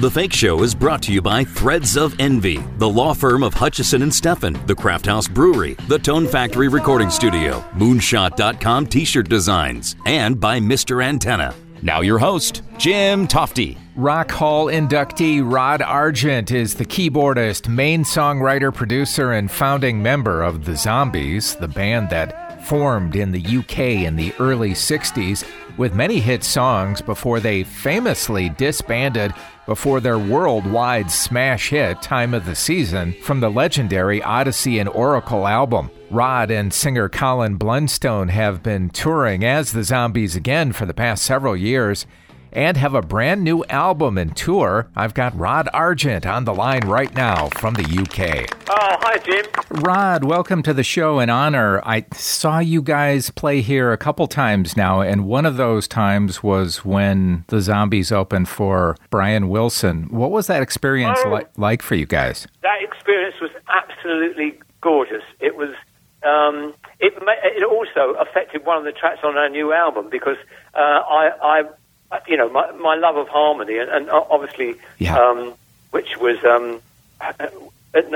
The Fake Show is brought to you by Threads of Envy, the law firm of Hutchison and Steffen, the Craft House Brewery, the Tone Factory Recording Studio, Moonshot.com T-shirt designs, and by Mr. Antenna. Now your host, Jim Tofte. Rock Hall inductee Rod Argent is the keyboardist, main songwriter, producer, and founding member of The Zombies, the band that formed in the UK in the early 60s with many hit songs before they famously disbanded before their worldwide smash hit Time of the Season from the legendary Odessey and Oracle album. Rod and singer Colin Blunstone have been touring as the Zombies again for the past several years and have a brand new album and tour. I've got Rod Argent on the line right now from the UK. Oh, hi, Jim. Rod, welcome to the show in honor. I saw you guys play here a couple times now, and one of those times was when the Zombies opened for Brian Wilson. What was that experience Oh. li- like for you guys? That experience was absolutely gorgeous. It was. Um, it it also affected one of the tracks on our new album because uh, I, I, you know, my, my love of harmony and, and obviously, Yeah. um, which was um, uh,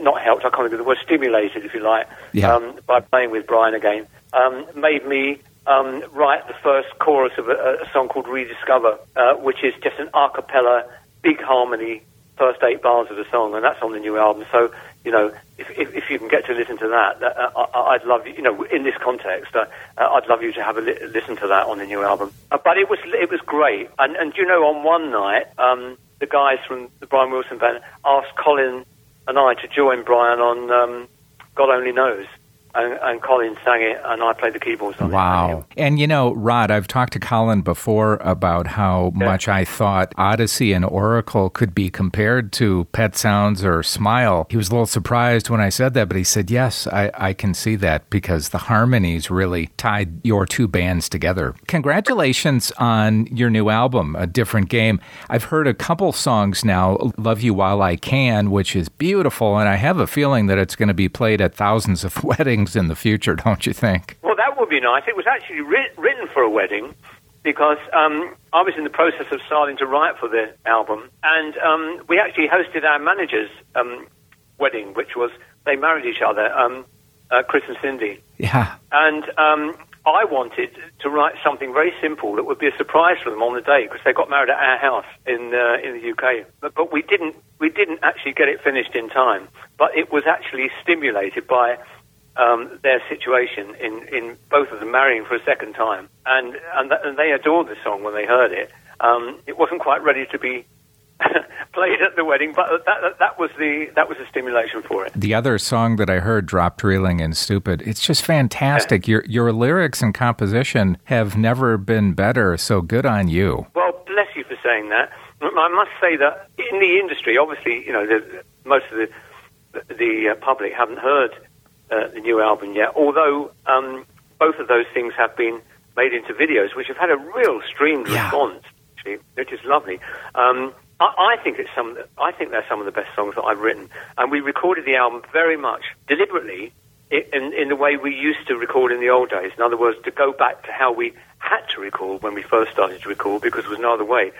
not helped. I can't of the word stimulated, if you like, Yeah. um, by playing with Brian again. Um, made me um, write the first chorus of a, a song called Rediscover, uh, which is just an a cappella, big harmony, first eight bars of the song, and that's on the new album. So, you know, if, if, if you can get to listen to that, uh, I, I'd love you, you know, in this context, uh, uh, I'd love you to have a li- listen to that on the new album. Uh, but it was it was great, and and you know, on one night, um, the guys from the Brian Wilson band asked Colin and I to join Brian on um, God Only Knows. And, and Colin sang it, and I played the keyboards on it. Wow. And you know, Rod, I've talked to Colin before about how much I thought Odessey and Oracle could be compared to Pet Sounds or Smile. He was a little surprised when I said that, but he said, Yes, I, I can see that because the harmonies really tied your two bands together. Congratulations on your new album, A Different Game. I've heard a couple songs now, Love You While I Can, which is beautiful, and I have a feeling that it's going to be played at thousands of weddings in the future, don't you think? Well, that would be nice. It was actually writ- written for a wedding because um, I was in the process of starting to write for the album, and um, we actually hosted our manager's um, wedding, which was they married each other, um, uh, Chris and Cindy, Yeah. and um, I wanted to write something very simple that would be a surprise for them on the day because they got married at our house in uh, in the UK. But, but we didn't we didn't actually get it finished in time. But it was actually stimulated by um, their situation in, in both of them marrying for a second time, and and, th- and they adored the song when they heard it. Um, it wasn't quite ready to be played at the wedding, but that, that that was the that was the stimulation for it. The other song that I heard, Dropped Reeling and Stupid, it's just fantastic. Your your lyrics and composition have never been better, so good on you. Well, bless you for saying that. I must say that in the industry, obviously, you know, the, most of the the uh, public haven't heard uh, the new album yet. Although um, both of those things have been made into videos, which have had a real streamed Yeah. response, actually, which is lovely. Um, I, I think it's some. I think they're some of the best songs that I've written, and we recorded the album very much deliberately in, in the way we used to record in the old days. In other words, to go back to how we had to record when we first started to record because there was no other way.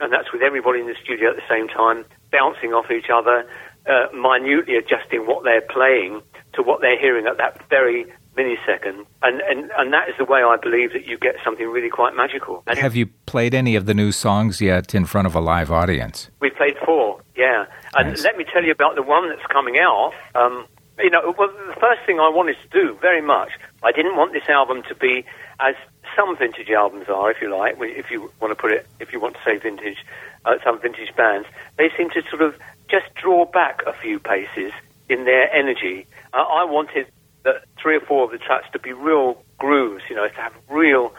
And that's with everybody in the studio at the same time, bouncing off each other, uh, minutely adjusting what they're playing to what they're hearing at that very millisecond. And, and, and that is the way I believe that you get something really quite magical. And Have you played any of the new songs yet in front of a live audience? We played four, yeah. And Nice. let me tell you about the one that's coming out. Um, you know, well, the first thing I wanted to do very much, I didn't want this album to be as some vintage albums are, if you like, if you want to put it, if you want to say vintage, uh, some vintage bands, they seem to sort of just draw back a few paces in their energy. Uh, I wanted the three or four of the tracks to be real grooves, you know, to have real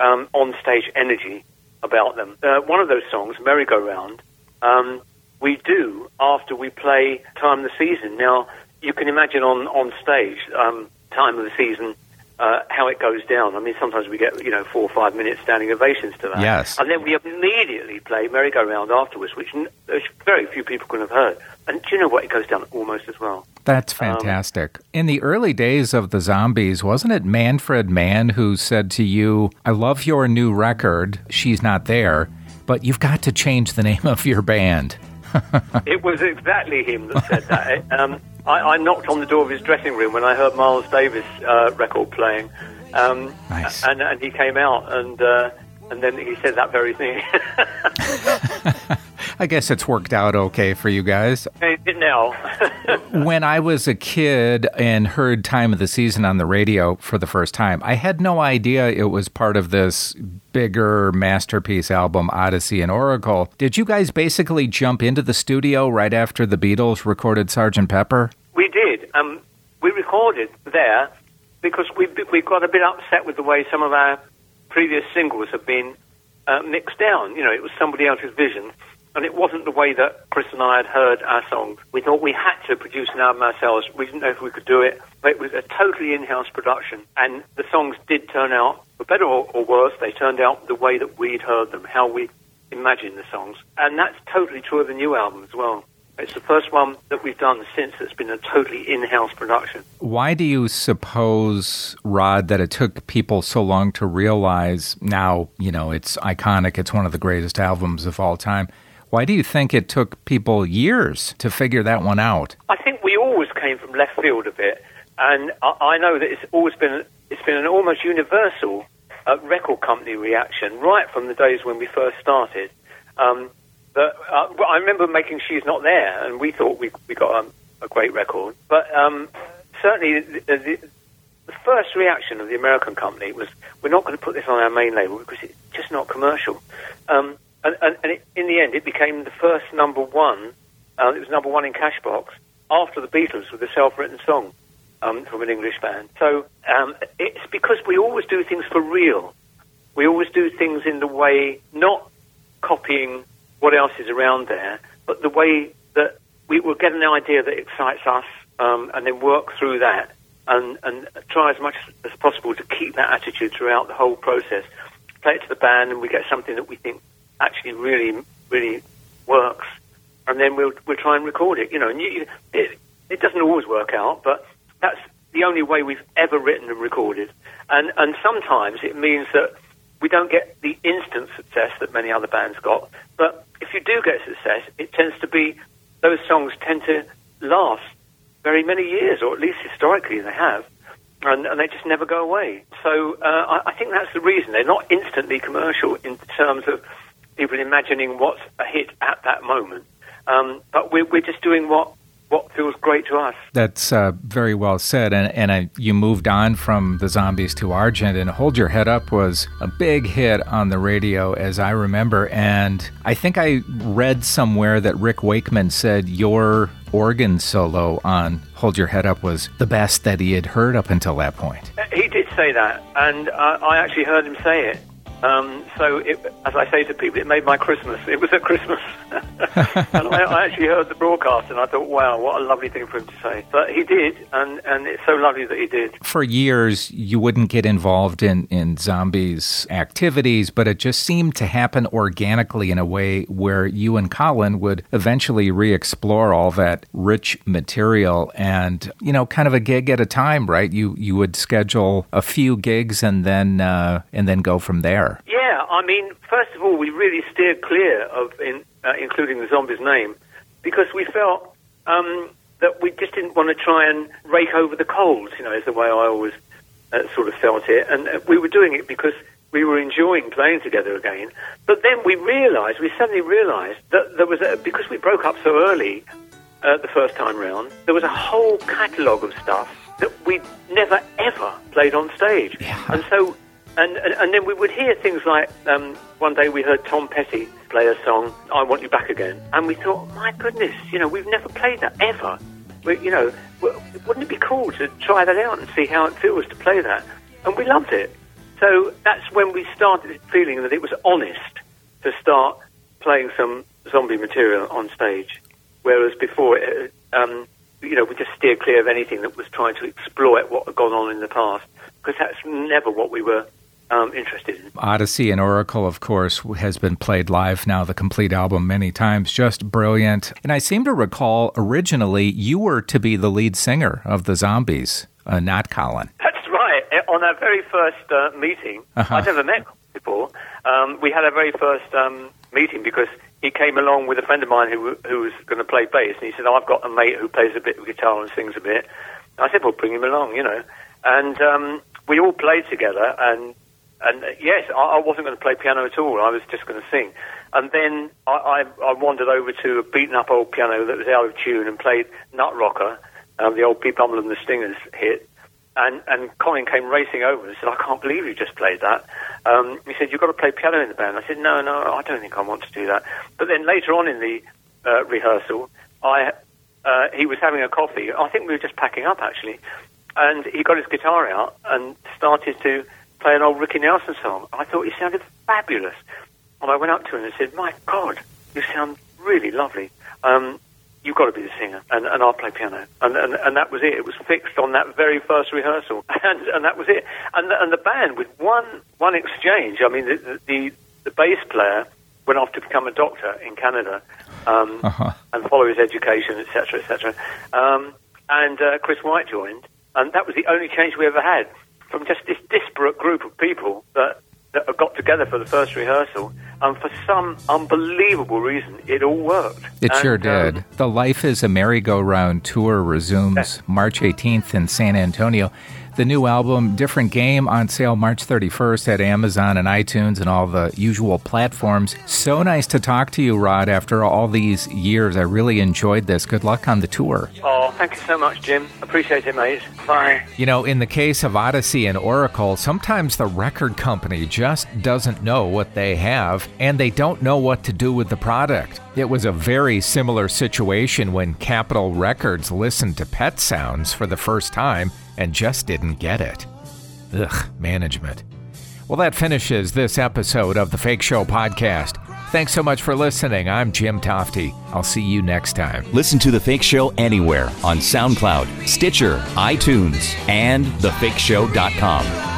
um, on-stage energy about them. Uh, one of those songs, Merry Go Round, um, we do after we play Time of the Season. Now, you can imagine on, on stage, um, Time of the Season, uh, how it goes down. I mean, sometimes we get, you know, four or five minutes standing ovations to that. Yes. And then we immediately play Merry Go Round afterwards, which n- which very few people can have heard. And do you know what? It goes down almost as well. That's fantastic. In the early days of the zombies, wasn't it Manfred Mann who said to you, I love your new record. She's not there, but you've got to change the name of your band. it was exactly him that said that. Um, I, I, knocked on the door of his dressing room when I heard Miles Davis uh, record playing, um, nice. and, and he came out and uh, and then he said that very thing. I guess it's worked out okay for you guys. No. when I was a kid and heard Time of the Season on the radio for the first time, I had no idea it was part of this bigger masterpiece album, Odessey and Oracle. Did you guys basically jump into the studio right after the Beatles recorded Sgt. Pepper? We did. Um, we recorded there because we we got a bit upset with the way some of our previous singles have been uh, mixed down. You know, it was somebody else's vision and it wasn't the way that Chris and I had heard our songs. We thought we had to produce an album ourselves. We didn't know if we could do it, but it was a totally in-house production, and the songs did turn out, for better or, or worse, they turned out the way that we'd heard them, how we imagined the songs, and that's totally true of the new album as well. It's the first one that we've done since that's been a totally in house production. Why do you suppose, Rod, that it took people so long to realize now, you know, it's iconic, it's one of the greatest albums of all time? Why do you think it took people years to figure that one out? I think we always came from left field a bit, and I, I know that it's always been it's been an almost universal uh, record company reaction right from the days when we first started. Um, but uh, I remember making "She's Not There," and we thought we we got um, a great record. But um, certainly, the, the, the, first reaction of the American company was, "We're not going to put this on our main label because it's just not commercial." Um, and, and, and it, in the end, it became the first number one. Uh, it was number one in Cashbox after the Beatles with a self-written song um, from an English band. So um, it's because we always do things for real. We always do things in the way not copying what else is around there, but the way that we will get an idea that excites us, um, and then work through that, and, and try as much as possible to keep that attitude throughout the whole process. Play it to the band, and we get something that we think actually really, really works, and then we'll we'll try and record it. You know, and you, it it doesn't always work out, but that's the only way we've ever written and recorded. And and sometimes it means that we don't get the instant success that many other bands got. But if you do get success, it tends to be those songs tend to last very many years, or at least historically they have. And, and they just never go away. So uh, I, I think that's the reason. They're not instantly commercial in terms of people imagining what's a hit at that moment. Um, but we're, we're just doing what what feels great to us. That's uh, very well said. And, and uh, you moved on from the zombies to Argent, and Hold Your Head Up was a big hit on the radio, as I remember. And I think I read somewhere that Rick Wakeman said your organ solo on Hold Your Head Up was the best that he had heard up until that point. He did say that, and uh, I actually heard him say it. Um, so, it, as I say to people, it made my Christmas. It was at Christmas. and I, I, actually heard the broadcast and I thought, wow, what a lovely thing for him to say. But he did, and, and it's so lovely that he did. For years, you wouldn't get involved in, in zombies' activities, but it just seemed to happen organically in a way where you and Colin would eventually re explore all that rich material and, you know, kind of a gig at a time, right? You, you would schedule a few gigs and then, uh, and then go from there. Yeah, I mean, first of all, we really steered clear of in, uh, including the zombie's name because we felt um, that we just didn't want to try and rake over the coals, you know, is the way I always uh, sort of felt it. And uh, we were doing it because we were enjoying playing together again. But then we realized, we suddenly realized that there was, a, because we broke up so early uh, the first time round, there was a whole catalogue of stuff that we'd never ever played on stage. Yeah. And so and, and, and then we would hear things like um, one day we heard Tom Petty play a song, "I Want You Back Again," and we thought, my goodness, you know, we've never played that ever. We, you know, wouldn't it be cool to try that out and see how it feels to play that? And we loved it. So that's when we started feeling that it was honest to start playing some zombie material on stage, whereas before, um, you know, we just steered clear of anything that was trying to exploit what had gone on in the past, because that's never what we were um, interested in. Odessey and Oracle, of course, has been played live now, the complete album, many times. Just brilliant. And I seem to recall originally you were to be the lead singer of the Zombies, uh, not Colin. That's right. On our very first uh, meeting, uh-huh. I never met before. Um, we had our very first um, meeting because he came along with a friend of mine who who was going to play bass, and he said, oh, "I've got a mate who plays a bit of guitar and sings a bit." I said, "Well, bring him along," you know, and um, we all played together. And and uh, yes, I, I wasn't going to play piano at all. I was just going to sing. And then I, I, I wandered over to a beaten up old piano that was out of tune and played Nut Rocker, um, the old B. Bumble and the Stingers hit. And, and Colin came racing over and said, I can't believe you just played that. Um, he said, You've got to play piano in the band. I said, No, no, I don't think I want to do that. But then later on in the uh, rehearsal, I, uh, he was having a coffee. I think we were just packing up, actually. And he got his guitar out and started to play an old Ricky Nelson song. I thought he sounded fabulous. And I went up to him and said, My God, you sound really lovely. Um, you've got to be the singer, and, and I'll play piano. And, and, and that was it. It was fixed on that very first rehearsal, and, and that was it. And, and the band, with one, one exchange, I mean, the, the, the bass player went off to become a doctor in Canada um, uh-huh. and follow his education, etc., etc. Um, and uh, Chris White joined, and that was the only change we ever had from just this disparate group of people that, that got together for the first rehearsal and for some unbelievable reason, it all worked. It and, sure did. Um, the Life is a Merry-Go-Round tour resumes March 18th in San Antonio. The new album, Different Game, on sale March 31st at Amazon and iTunes and all the usual platforms. So nice to talk to you, Rod, after all these years. I really enjoyed this. Good luck on the tour. Oh, thank you so much, Jim. Appreciate it, mate. Bye. You know, in the case of Odessey and Oracle, sometimes the record company just doesn't know what they have and they don't know what to do with the product. It was a very similar situation when Capitol Records listened to Pet Sounds for the first time and just didn't get it. Ugh, management. Well, that finishes this episode of the Fake Show podcast. Thanks so much for listening. I'm Jim Tofte. I'll see you next time. Listen to The Fake Show anywhere on SoundCloud, Stitcher, iTunes, and thefakeshow.com.